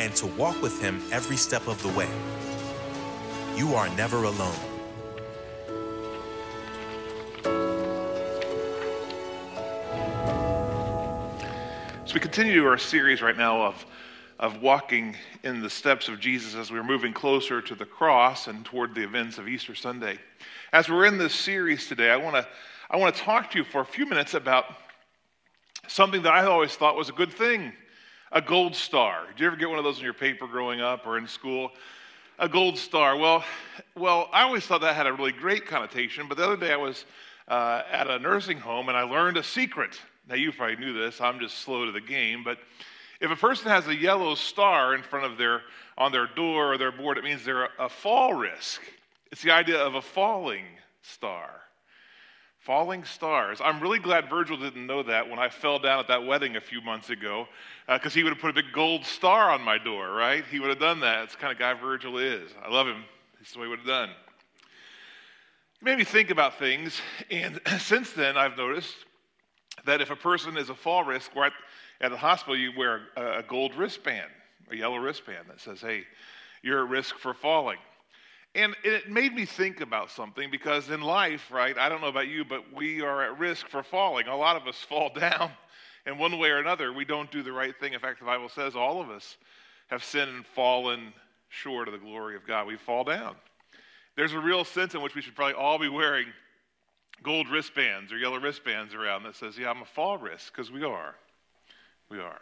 and to walk with Him every step of the way. You are never alone. So we continue our series right now of, of walking in the steps of Jesus as we're moving closer to the cross and toward the events of Easter Sunday. As we're in this series today, I want to I want to talk to you for a few minutes about something that I always thought was a good thing, a gold star. Did you ever get one of those in your paper growing up or in school? A gold star. Well, well, I always thought that had a really great connotation, but the other day I was uh, at a nursing home and I learned a secret now, you probably knew this. I'm just slow to the game. But if a person has a yellow star in front of their, on their door or their board, it means they're a, a fall risk. It's the idea of a falling star. Falling stars. I'm really glad Virgil didn't know that when I fell down at that wedding a few months ago, because uh, he would have put a big gold star on my door, right? He would have done that. It's the kind of guy Virgil is. I love him. That's what he would have done. It made me think about things, and since then I've noticed that if a person is a fall risk, right at the hospital, you wear a, a gold wristband, a yellow wristband that says, hey, you're at risk for falling. And it made me think about something because in life, right, I don't know about you, but we are at risk for falling. A lot of us fall down in one way or another. We don't do the right thing. In fact, the Bible says all of us have sinned and fallen short of the glory of God. We fall down. There's a real sense in which we should probably all be wearing gold wristbands or yellow wristbands around that says, Yeah, I'm a fall risk, because we are. We are.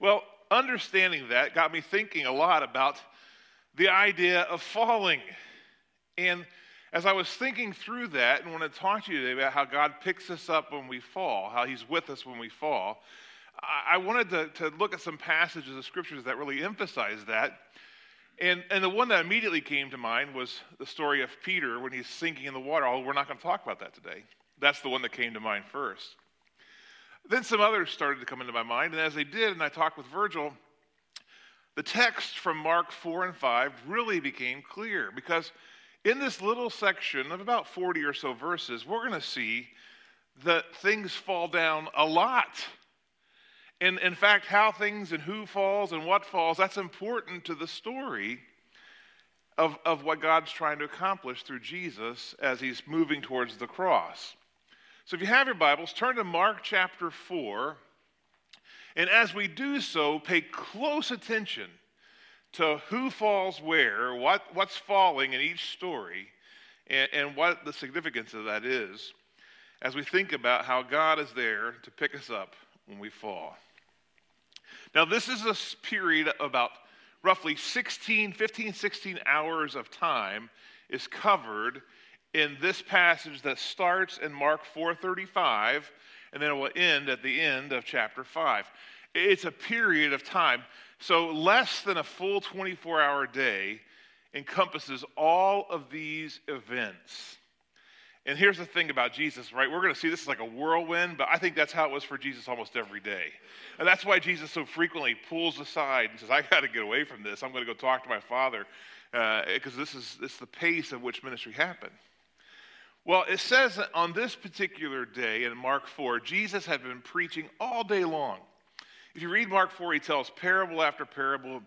Well, understanding that got me thinking a lot about the idea of falling. And as I was thinking through that and want to talk to you today about how God picks us up when we fall, how He's with us when we fall, I wanted to, to look at some passages of scriptures that really emphasize that and, and the one that immediately came to mind was the story of Peter when he's sinking in the water. Although we're not going to talk about that today. That's the one that came to mind first. Then some others started to come into my mind, and as they did, and I talked with Virgil, the text from Mark 4 and 5 really became clear because in this little section of about 40 or so verses, we're going to see that things fall down a lot in, in fact, how things and who falls and what falls, that's important to the story of, of what God's trying to accomplish through Jesus as he's moving towards the cross. So if you have your Bibles, turn to Mark chapter 4. And as we do so, pay close attention to who falls where, what, what's falling in each story, and, and what the significance of that is as we think about how God is there to pick us up when we fall. Now, this is a period about roughly 16, 15, 16 hours of time is covered in this passage that starts in Mark 4:35 and then it will end at the end of chapter 5. It's a period of time. So less than a full 24-hour day encompasses all of these events. And here's the thing about Jesus, right? We're going to see this is like a whirlwind, but I think that's how it was for Jesus almost every day. And that's why Jesus so frequently pulls aside and says, I got to get away from this. I'm going to go talk to my Father because uh, this is this the pace of which ministry happened. Well, it says on this particular day in Mark 4, Jesus had been preaching all day long. If you read Mark 4, he tells parable after parable.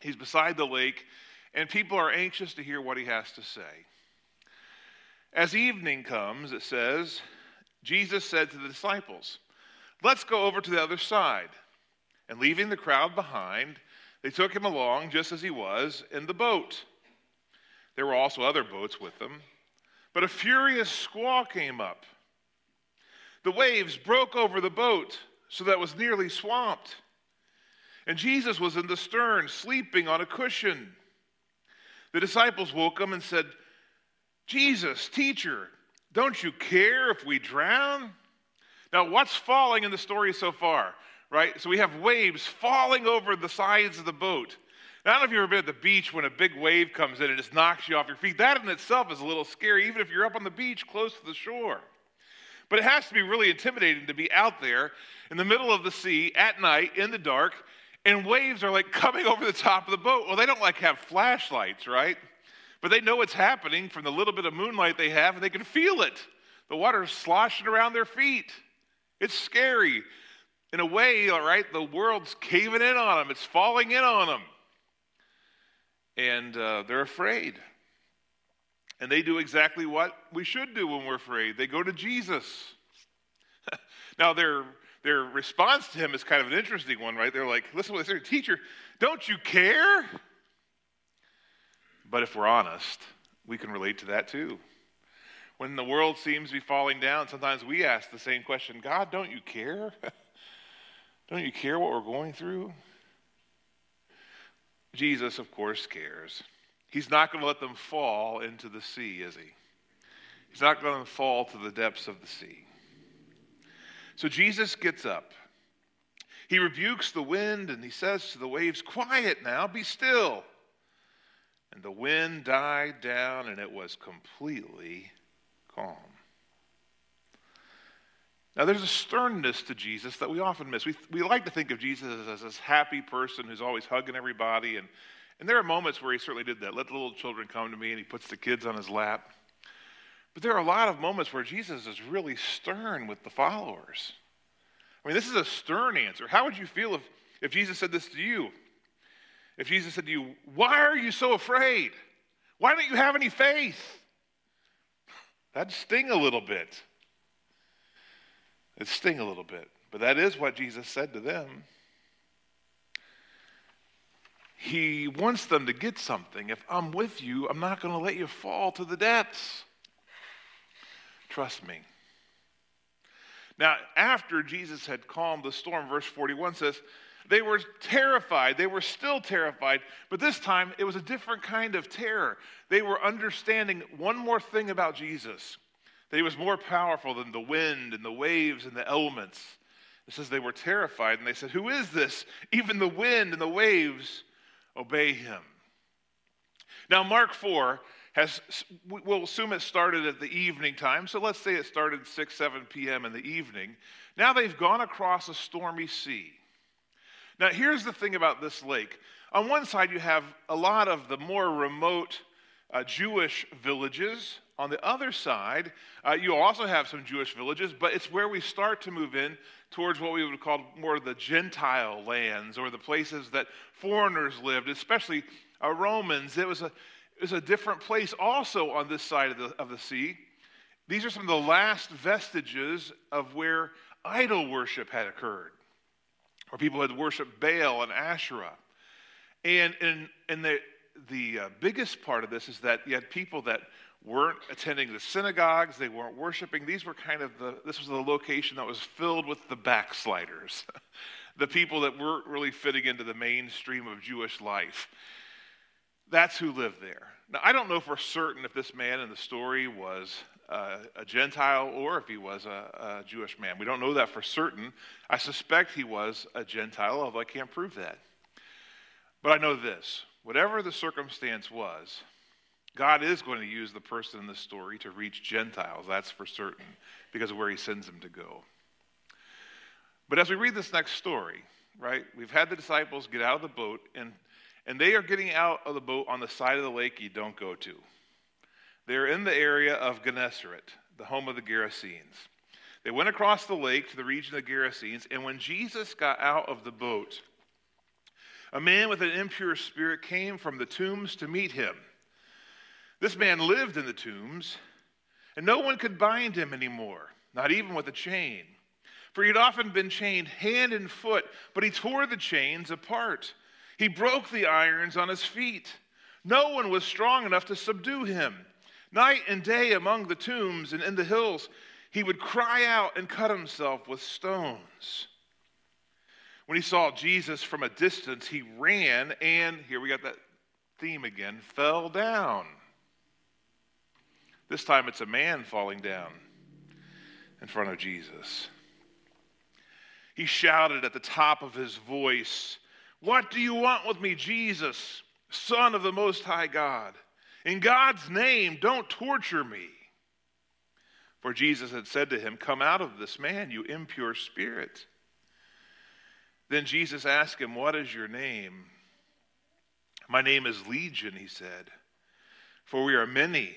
He's beside the lake, and people are anxious to hear what he has to say. As evening comes, it says, Jesus said to the disciples, Let's go over to the other side. And leaving the crowd behind, they took him along just as he was in the boat. There were also other boats with them. But a furious squall came up. The waves broke over the boat so that it was nearly swamped. And Jesus was in the stern, sleeping on a cushion. The disciples woke him and said, Jesus, teacher, don't you care if we drown? Now, what's falling in the story so far? Right? So we have waves falling over the sides of the boat. I don't know if you've ever been at the beach when a big wave comes in and just knocks you off your feet. That in itself is a little scary, even if you're up on the beach close to the shore. But it has to be really intimidating to be out there in the middle of the sea at night in the dark, and waves are like coming over the top of the boat. Well, they don't like have flashlights, right? But they know what's happening from the little bit of moonlight they have, and they can feel it. The water's sloshing around their feet. It's scary. in a way, all right, the world's caving in on them, it's falling in on them. And uh, they're afraid. And they do exactly what we should do when we're afraid they go to Jesus. now, their, their response to him is kind of an interesting one, right? They're like, listen say, teacher, don't you care? But if we're honest, we can relate to that too. When the world seems to be falling down, sometimes we ask the same question God, don't you care? don't you care what we're going through? Jesus, of course, cares. He's not going to let them fall into the sea, is he? He's not going to fall to the depths of the sea. So Jesus gets up. He rebukes the wind and he says to the waves, Quiet now, be still. And the wind died down and it was completely calm. Now, there's a sternness to Jesus that we often miss. We, we like to think of Jesus as this happy person who's always hugging everybody. And, and there are moments where he certainly did that. Let the little children come to me, and he puts the kids on his lap. But there are a lot of moments where Jesus is really stern with the followers. I mean, this is a stern answer. How would you feel if, if Jesus said this to you? If Jesus said to you, Why are you so afraid? Why don't you have any faith? That'd sting a little bit. It'd sting a little bit. But that is what Jesus said to them. He wants them to get something. If I'm with you, I'm not going to let you fall to the depths. Trust me. Now, after Jesus had calmed the storm, verse 41 says, they were terrified. They were still terrified, but this time it was a different kind of terror. They were understanding one more thing about Jesus that he was more powerful than the wind and the waves and the elements. It says they were terrified and they said, Who is this? Even the wind and the waves obey him. Now, Mark 4 has, we'll assume it started at the evening time. So let's say it started 6, 7 p.m. in the evening. Now they've gone across a stormy sea. Now, here's the thing about this lake. On one side, you have a lot of the more remote uh, Jewish villages. On the other side, uh, you also have some Jewish villages, but it's where we start to move in towards what we would call more the Gentile lands or the places that foreigners lived, especially uh, Romans. It was, a, it was a different place also on this side of the, of the sea. These are some of the last vestiges of where idol worship had occurred where people had worshiped Baal and Asherah. And, and, and the, the uh, biggest part of this is that you had people that weren't attending the synagogues, they weren't worshiping. These were kind of the, this was the location that was filled with the backsliders, the people that weren't really fitting into the mainstream of Jewish life. That's who lived there. Now, I don't know for certain if this man in the story was uh, a Gentile or if he was a, a Jewish man. We don't know that for certain. I suspect he was a Gentile, although I can't prove that. But I know this whatever the circumstance was, God is going to use the person in this story to reach Gentiles. That's for certain, because of where he sends them to go. But as we read this next story, right, we've had the disciples get out of the boat, and, and they are getting out of the boat on the side of the lake you don't go to. They're in the area of Gennesaret, the home of the Gerasenes. They went across the lake to the region of the Gerasenes, and when Jesus got out of the boat, a man with an impure spirit came from the tombs to meet him. This man lived in the tombs, and no one could bind him anymore, not even with a chain. For he had often been chained hand and foot, but he tore the chains apart. He broke the irons on his feet. No one was strong enough to subdue him. Night and day among the tombs and in the hills, he would cry out and cut himself with stones. When he saw Jesus from a distance, he ran and, here we got that theme again, fell down. This time it's a man falling down in front of Jesus. He shouted at the top of his voice, What do you want with me, Jesus, Son of the Most High God? In God's name, don't torture me. For Jesus had said to him, Come out of this man, you impure spirit. Then Jesus asked him, What is your name? My name is Legion, he said, for we are many.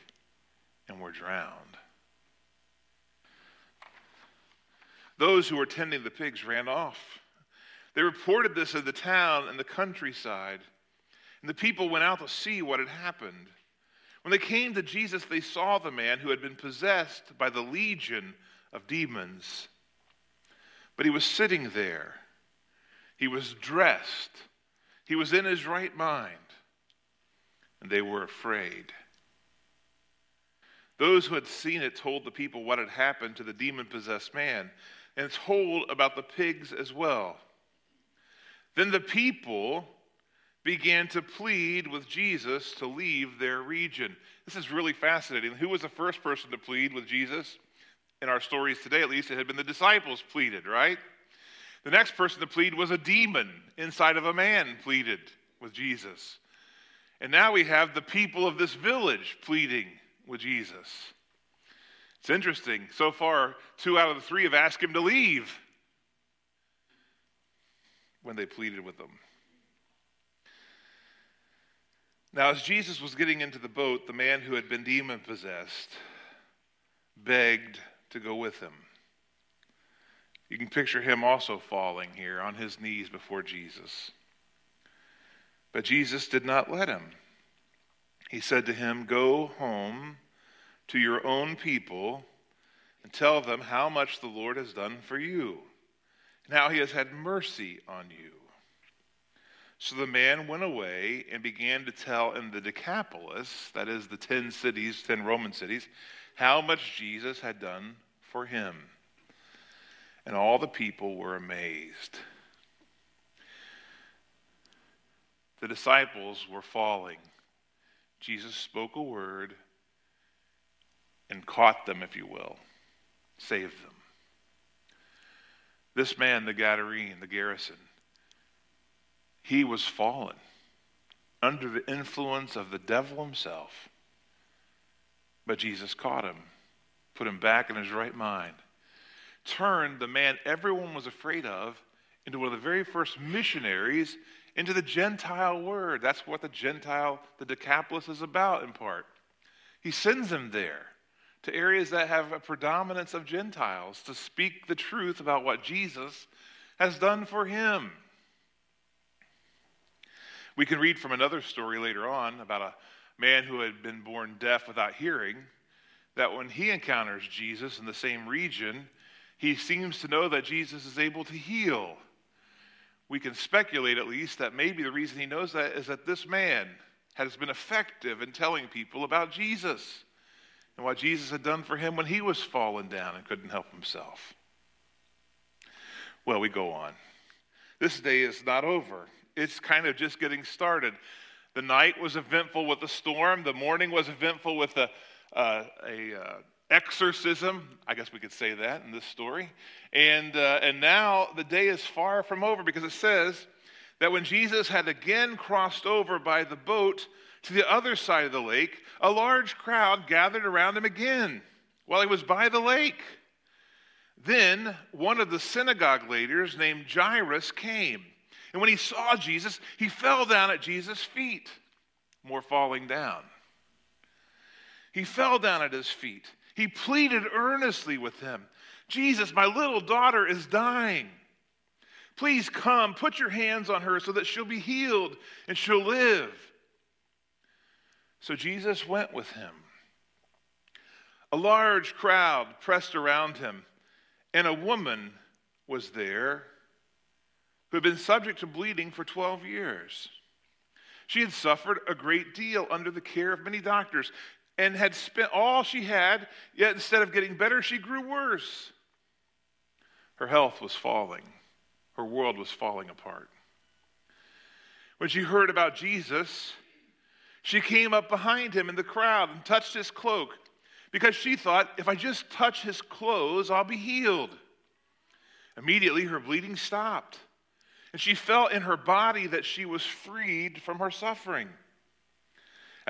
and were drowned. Those who were tending the pigs ran off. They reported this in the town and the countryside, and the people went out to see what had happened. When they came to Jesus, they saw the man who had been possessed by the legion of demons. But he was sitting there. He was dressed. He was in his right mind. And they were afraid. Those who had seen it told the people what had happened to the demon possessed man and told about the pigs as well. Then the people began to plead with Jesus to leave their region. This is really fascinating. Who was the first person to plead with Jesus? In our stories today, at least, it had been the disciples pleaded, right? The next person to plead was a demon inside of a man pleaded with Jesus. And now we have the people of this village pleading with Jesus. It's interesting. So far, two out of the three have asked him to leave when they pleaded with him. Now, as Jesus was getting into the boat, the man who had been demon possessed begged to go with him. You can picture him also falling here on his knees before Jesus. But Jesus did not let him. He said to him, Go home to your own people and tell them how much the Lord has done for you and how he has had mercy on you. So the man went away and began to tell in the Decapolis, that is the 10 cities, 10 Roman cities, how much Jesus had done for him. And all the people were amazed. The disciples were falling. Jesus spoke a word and caught them, if you will, saved them. This man, the Gadarene, the Gerasene, he was fallen under the influence of the devil himself. But Jesus caught him, put him back in his right mind, turned the man everyone was afraid of into one of the very first missionaries into the Gentile word. That's what the Gentile, the Decapolis is about in part. He sends them there to areas that have a predominance of Gentiles to speak the truth about what Jesus has done for him. We can read from another story later on about a man who had been born deaf without hearing, that when he encounters Jesus in the same region, he seems to know that Jesus is able to heal. We can speculate, at least, that maybe the reason he knows that is that this man has been effective in telling people about Jesus and what Jesus had done for him when he was fallen down and couldn't help himself. Well, we go on. This day is not over, it's kind of just getting started. The night was eventful with a storm, the morning was eventful with a, uh, a uh, exorcism. I guess we could say that in this story. And, uh, and now the day is far from over because it says that when Jesus had again crossed over by the boat to the other side of the lake, a large crowd gathered around him again while he was by the lake. Then one of the synagogue leaders named Jairus came. And when he saw Jesus, he fell down at Jesus' feet, more falling down. He fell down at his feet. He pleaded earnestly with him Jesus, my little daughter is dying. Please come, put your hands on her so that she'll be healed and she'll live. So Jesus went with him. A large crowd pressed around him, and a woman was there who had been subject to bleeding for 12 years. She had suffered a great deal under the care of many doctors and had spent all she had, yet instead of getting better, she grew worse. Her health was falling, her world was falling apart. When she heard about Jesus, she came up behind him in the crowd and touched his cloak because she thought, if I just touch his clothes, I'll be healed. Immediately, her bleeding stopped, and she felt in her body that she was freed from her suffering.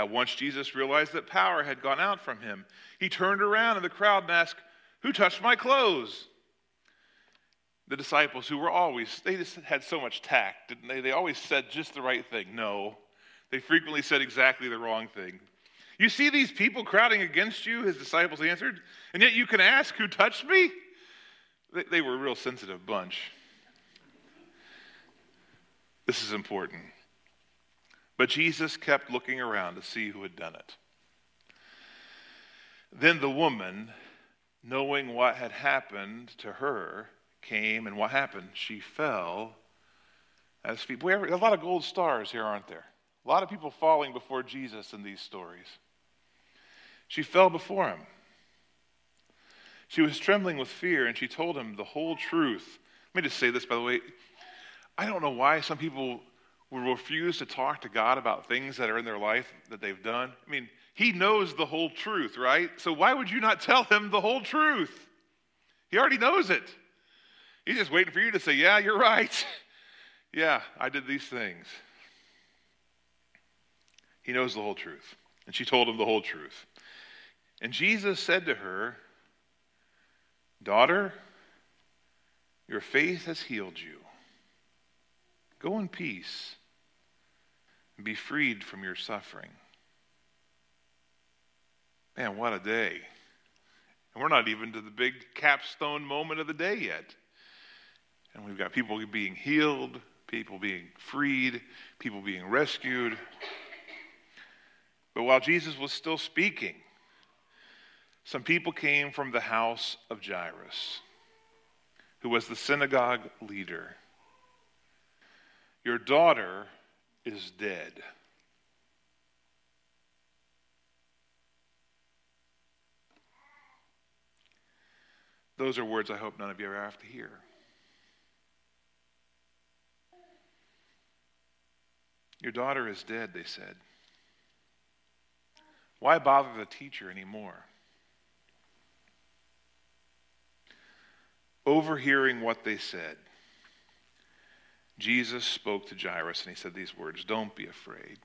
At once, Jesus realized that power had gone out from him. He turned around in the crowd and asked, Who touched my clothes? The disciples, who were always, they just had so much tact, didn't they? They always said just the right thing. No, they frequently said exactly the wrong thing. You see these people crowding against you, his disciples answered, and yet you can ask, Who touched me? They, they were a real sensitive bunch. This is important. But Jesus kept looking around to see who had done it. Then the woman, knowing what had happened to her, came, and what happened? She fell at his feet. Boy, a lot of gold stars here, aren't there? A lot of people falling before Jesus in these stories. She fell before him. She was trembling with fear, and she told him the whole truth. Let me just say this, by the way. I don't know why some people will refuse to talk to God about things that are in their life that they've done. I mean, He knows the whole truth, right? So why would you not tell Him the whole truth? He already knows it. He's just waiting for you to say, Yeah, you're right. yeah, I did these things. He knows the whole truth. And she told him the whole truth. And Jesus said to her, Daughter, your faith has healed you. Go in peace be freed from your suffering. Man, what a day. And we're not even to the big capstone moment of the day yet. And we've got people being healed, people being freed, people being rescued. But while Jesus was still speaking, some people came from the house of Jairus, who was the synagogue leader. Your daughter is dead. Those are words I hope none of you ever have to hear. Your daughter is dead, they said. Why bother the teacher anymore? Overhearing what they said, Jesus spoke to Jairus and he said these words Don't be afraid,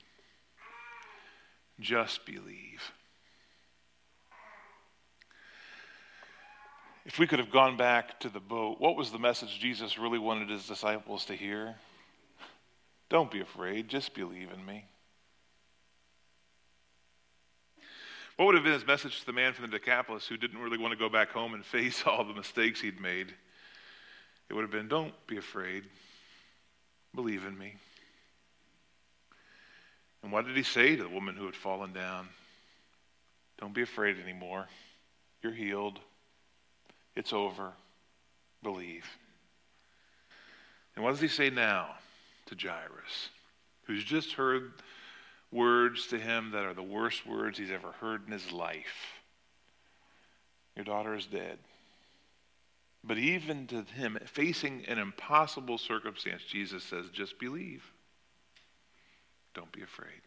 just believe. If we could have gone back to the boat, what was the message Jesus really wanted his disciples to hear? Don't be afraid, just believe in me. What would have been his message to the man from the Decapolis who didn't really want to go back home and face all the mistakes he'd made? It would have been, Don't be afraid, believe in me. And what did he say to the woman who had fallen down? Don't be afraid anymore. You're healed. It's over. Believe. And what does he say now to Jairus, who's just heard words to him that are the worst words he's ever heard in his life? Your daughter is dead. But even to him, facing an impossible circumstance, Jesus says, just believe. Don't be afraid.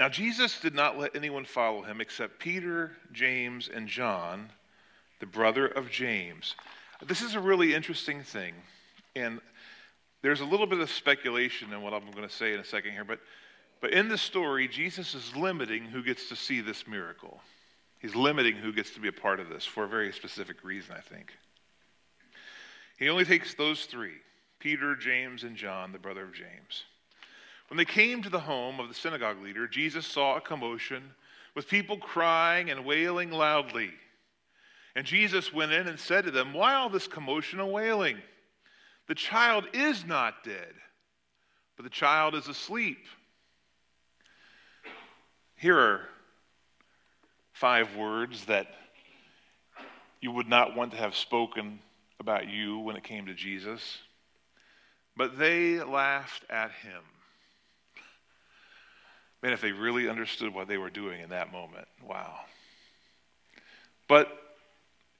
Now, Jesus did not let anyone follow him except Peter, James, and John, the brother of James. This is a really interesting thing. And there's a little bit of speculation in what I'm going to say in a second here. But, but in the story, Jesus is limiting who gets to see this miracle. He's limiting who gets to be a part of this for a very specific reason, I think. He only takes those three Peter, James, and John, the brother of James. When they came to the home of the synagogue leader, Jesus saw a commotion with people crying and wailing loudly. And Jesus went in and said to them, Why all this commotion and wailing? The child is not dead, but the child is asleep. Here are five words that you would not want to have spoken about you when it came to Jesus. But they laughed at him. Man, if they really understood what they were doing in that moment, wow. But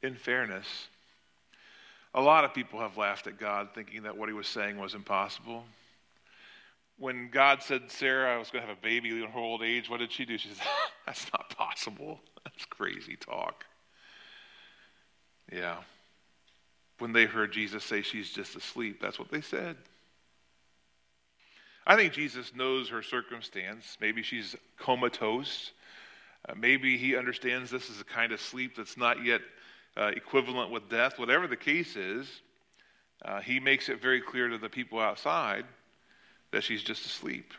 in fairness, a lot of people have laughed at God thinking that what he was saying was impossible. When God said Sarah I was going to have a baby in her old age, what did she do? She said, That's not possible. That's crazy talk. Yeah. When they heard Jesus say she's just asleep, that's what they said. I think Jesus knows her circumstance. Maybe she's comatose. Uh, maybe he understands this is a kind of sleep that's not yet uh, equivalent with death. Whatever the case is, uh, he makes it very clear to the people outside that she's just asleep.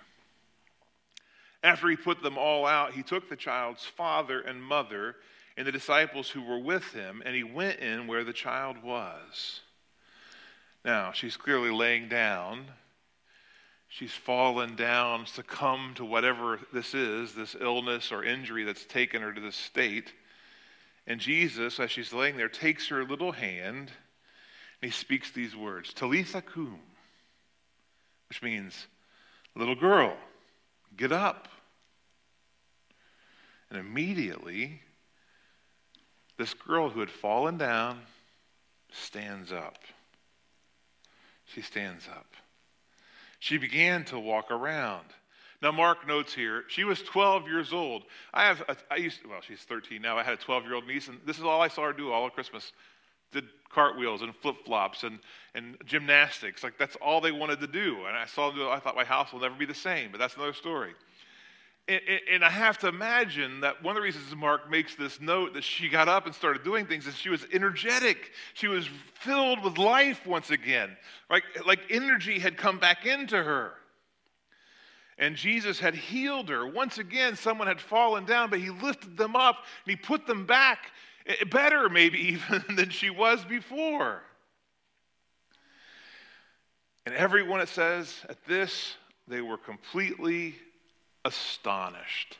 After he put them all out, he took the child's father and mother and the disciples who were with him, and he went in where the child was. Now, she's clearly laying down. She's fallen down, succumbed to whatever this is, this illness or injury that's taken her to this state. And Jesus, as she's laying there, takes her little hand and he speaks these words Talitha cum, which means, little girl, get up. And immediately, this girl who had fallen down stands up. She stands up. She began to walk around. Now, Mark notes here, she was 12 years old. I have, a, I used, well, she's 13 now. I had a 12 year old niece, and this is all I saw her do all of Christmas. Did cartwheels and flip flops and, and gymnastics. Like, that's all they wanted to do. And I saw them do I thought my house will never be the same, but that's another story. And, and, I have to imagine that one of the reasons Mark makes this note that she got up and started doing things is she was energetic. She was filled with life once again. Like, like energy had come back into her. And Jesus had healed her. Once again, someone had fallen down, but he lifted them up and he put them back Eh, eh, better, maybe even than she was before. And everyone, it says, at this, they were completely astonished.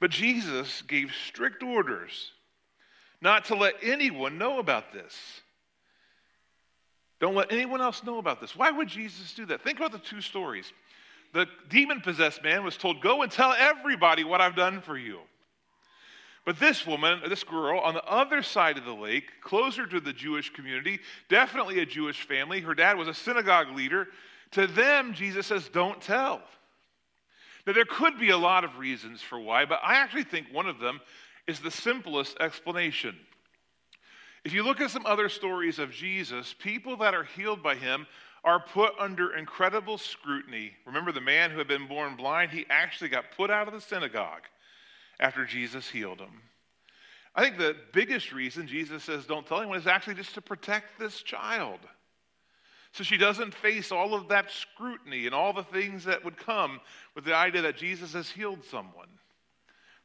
But Jesus gave strict orders not to let anyone know about this. Don't let anyone else know about this. Why would Jesus do that? Think about the two stories. The demon possessed man was told, Go and tell everybody what I've done for you. But this woman, this girl, on the other side of the lake, closer to the Jewish community, definitely a Jewish family, her dad was a synagogue leader. To them, Jesus says, Don't tell. Now, there could be a lot of reasons for why, but I actually think one of them is the simplest explanation. If you look at some other stories of Jesus, people that are healed by him are put under incredible scrutiny. Remember the man who had been born blind? He actually got put out of the synagogue after Jesus healed him. I think the biggest reason Jesus says don't tell anyone is actually just to protect this child. So she doesn't face all of that scrutiny and all the things that would come with the idea that Jesus has healed someone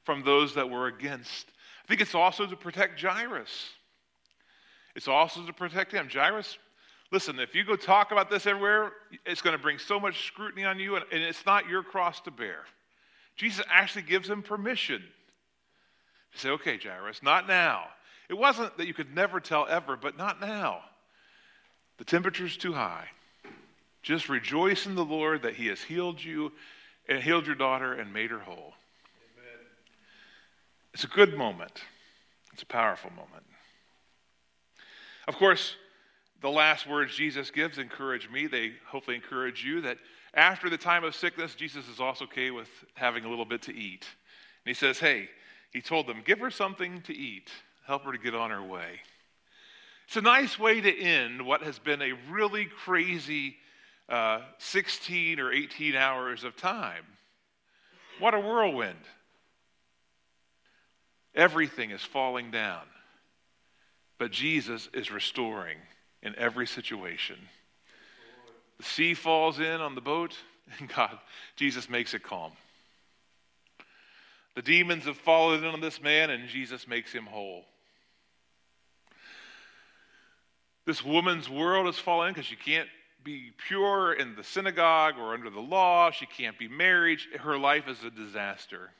from those that were against. I think it's also to protect Jairus. It's also to protect him. Jairus, listen, if you go talk about this everywhere, it's going to bring so much scrutiny on you, and, and it's not your cross to bear. Jesus actually gives him permission to say, okay, Jairus, not now. It wasn't that you could never tell ever, but not now. The temperature's too high. Just rejoice in the Lord that He has healed you and healed your daughter and made her whole. Amen. It's a good moment, it's a powerful moment. Of course, the last words Jesus gives encourage me. They hopefully encourage you that after the time of sickness, Jesus is also okay with having a little bit to eat. And he says, Hey, he told them, give her something to eat, help her to get on her way. It's a nice way to end what has been a really crazy uh, 16 or 18 hours of time. What a whirlwind. Everything is falling down, but Jesus is restoring in every situation. The sea falls in on the boat, and God, Jesus makes it calm. The demons have fallen in on this man, and Jesus makes him whole. This woman's world has fallen because she can't be pure in the synagogue or under the law. She can't be married. Her life is a disaster.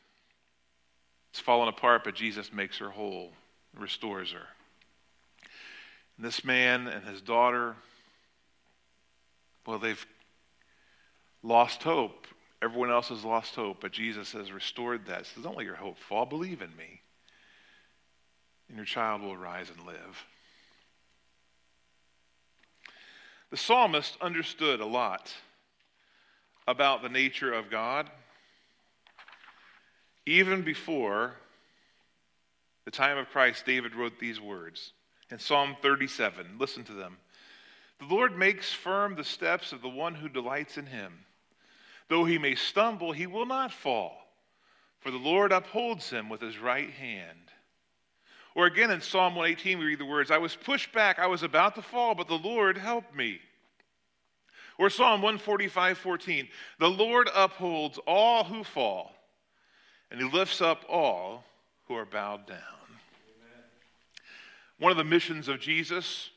It's fallen apart, but Jesus makes her whole, restores her. And this man and his daughter, well, they've lost hope. Everyone else has lost hope, but Jesus has restored that. Says, Don't let your hope fall. Believe in me, and your child will rise and live. The psalmist understood a lot about the nature of God even before the time of Christ, David wrote these words in Psalm 37. Listen to them. The Lord makes firm the steps of the one who delights in him. Though he may stumble, he will not fall, for the Lord upholds him with his right hand. Or again in Psalm 118, we read the words, I was pushed back, I was about to fall, but the Lord helped me. Or Psalm 145, 14, the Lord upholds all who fall, and he lifts up all who are bowed down. Amen. One of the missions of Jesus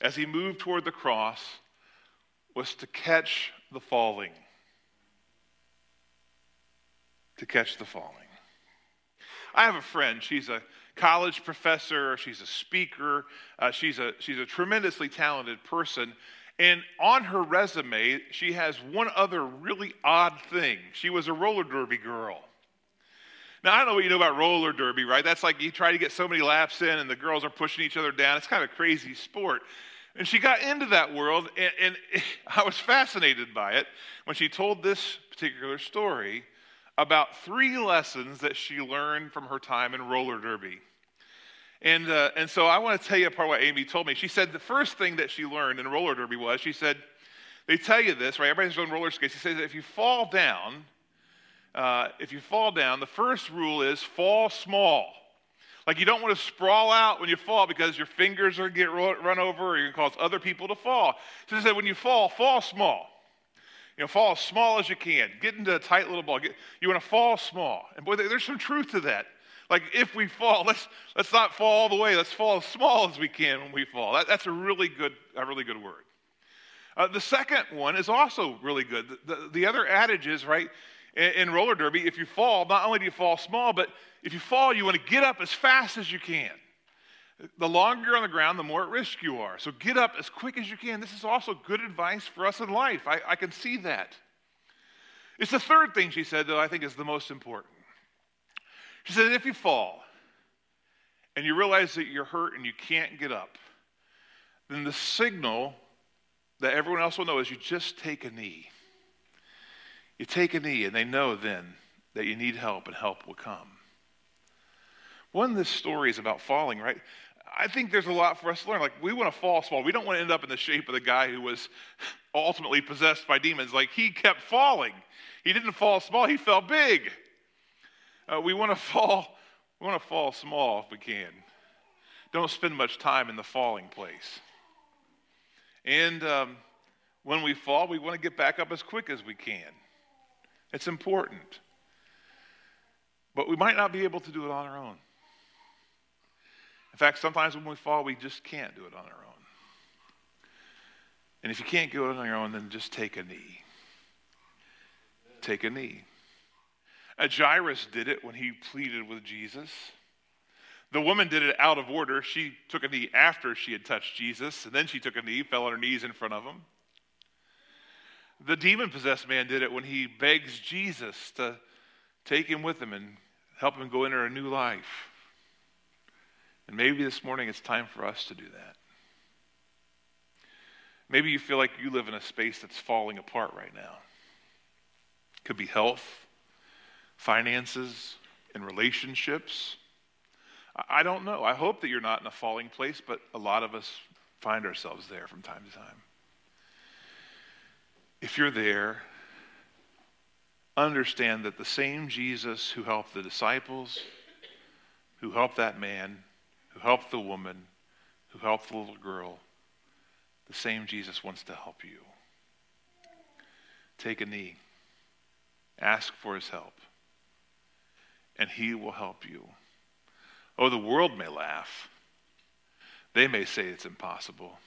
as he moved toward the cross was to catch the falling. To catch the falling. I have a friend. She's a college professor. She's a speaker. Uh, she's, a, she's a tremendously talented person. And on her resume, she has one other really odd thing. She was a roller derby girl. Now, I don't know what you know about roller derby, right? That's like you try to get so many laps in and the girls are pushing each other down. It's kind of a crazy sport. And she got into that world, and, and I was fascinated by it when she told this particular story about three lessons that she learned from her time in roller derby. And, uh, and so I want to tell you a part of what Amy told me. She said the first thing that she learned in roller derby was she said, they tell you this, right? Everybody's on roller skates. She says if you fall down, uh, if you fall down, the first rule is fall small. Like you don't want to sprawl out when you fall because your fingers are get run over or you cause other people to fall. So she said when you fall, fall small. You know, fall as small as you can. Get into a tight little ball. Get, you want to fall small. And boy, there's some truth to that. Like if we fall, let's let's not fall all the way. Let's fall as small as we can when we fall. That, that's a really good a really good word. Uh, the second one is also really good. The, the, the other adage is right in, in roller derby. If you fall, not only do you fall small, but if you fall, you want to get up as fast as you can. The longer you're on the ground, the more at risk you are. So get up as quick as you can. This is also good advice for us in life. I, I can see that. It's the third thing she said that I think is the most important. She said, if you fall and you realize that you're hurt and you can't get up, then the signal that everyone else will know is you just take a knee. You take a knee, and they know then that you need help, and help will come. One, this story is about falling, right? I think there's a lot for us to learn. Like, we want to fall small. We don't want to end up in the shape of the guy who was ultimately possessed by demons. Like, he kept falling. He didn't fall small, he fell big. Uh, we want to fall, we want to fall small if we can. Don't spend much time in the falling place. And um, when we fall, we want to get back up as quick as we can. It's important. But we might not be able to do it on our own. In fact, sometimes when we fall, we just can't do it on our own. And if you can't do it on your own, then just take a knee. Take a knee. A Jairus did it when he pleaded with Jesus. The woman did it out of order. She took a knee after she had touched Jesus, and then she took a knee, fell on her knees in front of him. The demon possessed man did it when he begs Jesus to take him with him and help him go into a new life. And maybe this morning it's time for us to do that. Maybe you feel like you live in a space that's falling apart right now. It could be health, finances, and relationships. I don't know. I hope that you're not in a falling place, but a lot of us find ourselves there from time to time. If you're there, understand that the same Jesus who helped the disciples, who helped that man, who helped the woman, who helped the little girl, the same Jesus wants to help you. Take a knee, ask for his help and he will help you. Oh, the world may laugh. They may say it's impossible.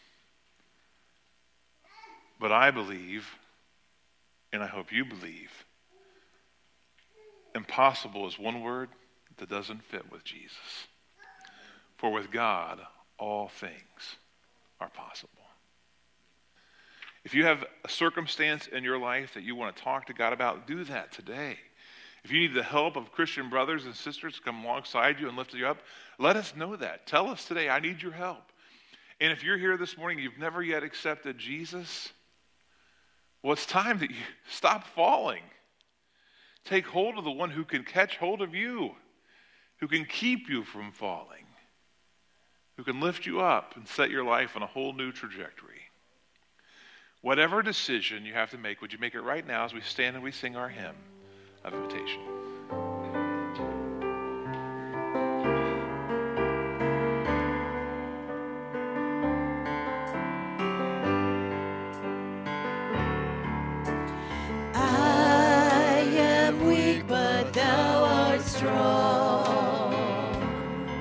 But I believe, and I hope you believe, impossible is one word that doesn't fit with Jesus. For with God, all things are possible. If you have a circumstance in your life that you want to talk to God about, do that today. If you need the help of Christian brothers and sisters to come alongside you and lift you up, let us know that. Tell us today, I need your help. And if you're here this morning, you've never yet accepted Jesus, well, it's time that you stop falling. Take hold of the one who can catch hold of you. who can keep you from falling, who can lift you up and set your life on a whole new trajectory. Whatever decision you have to make, would you make it right now as we stand and we sing our hymn of invitation?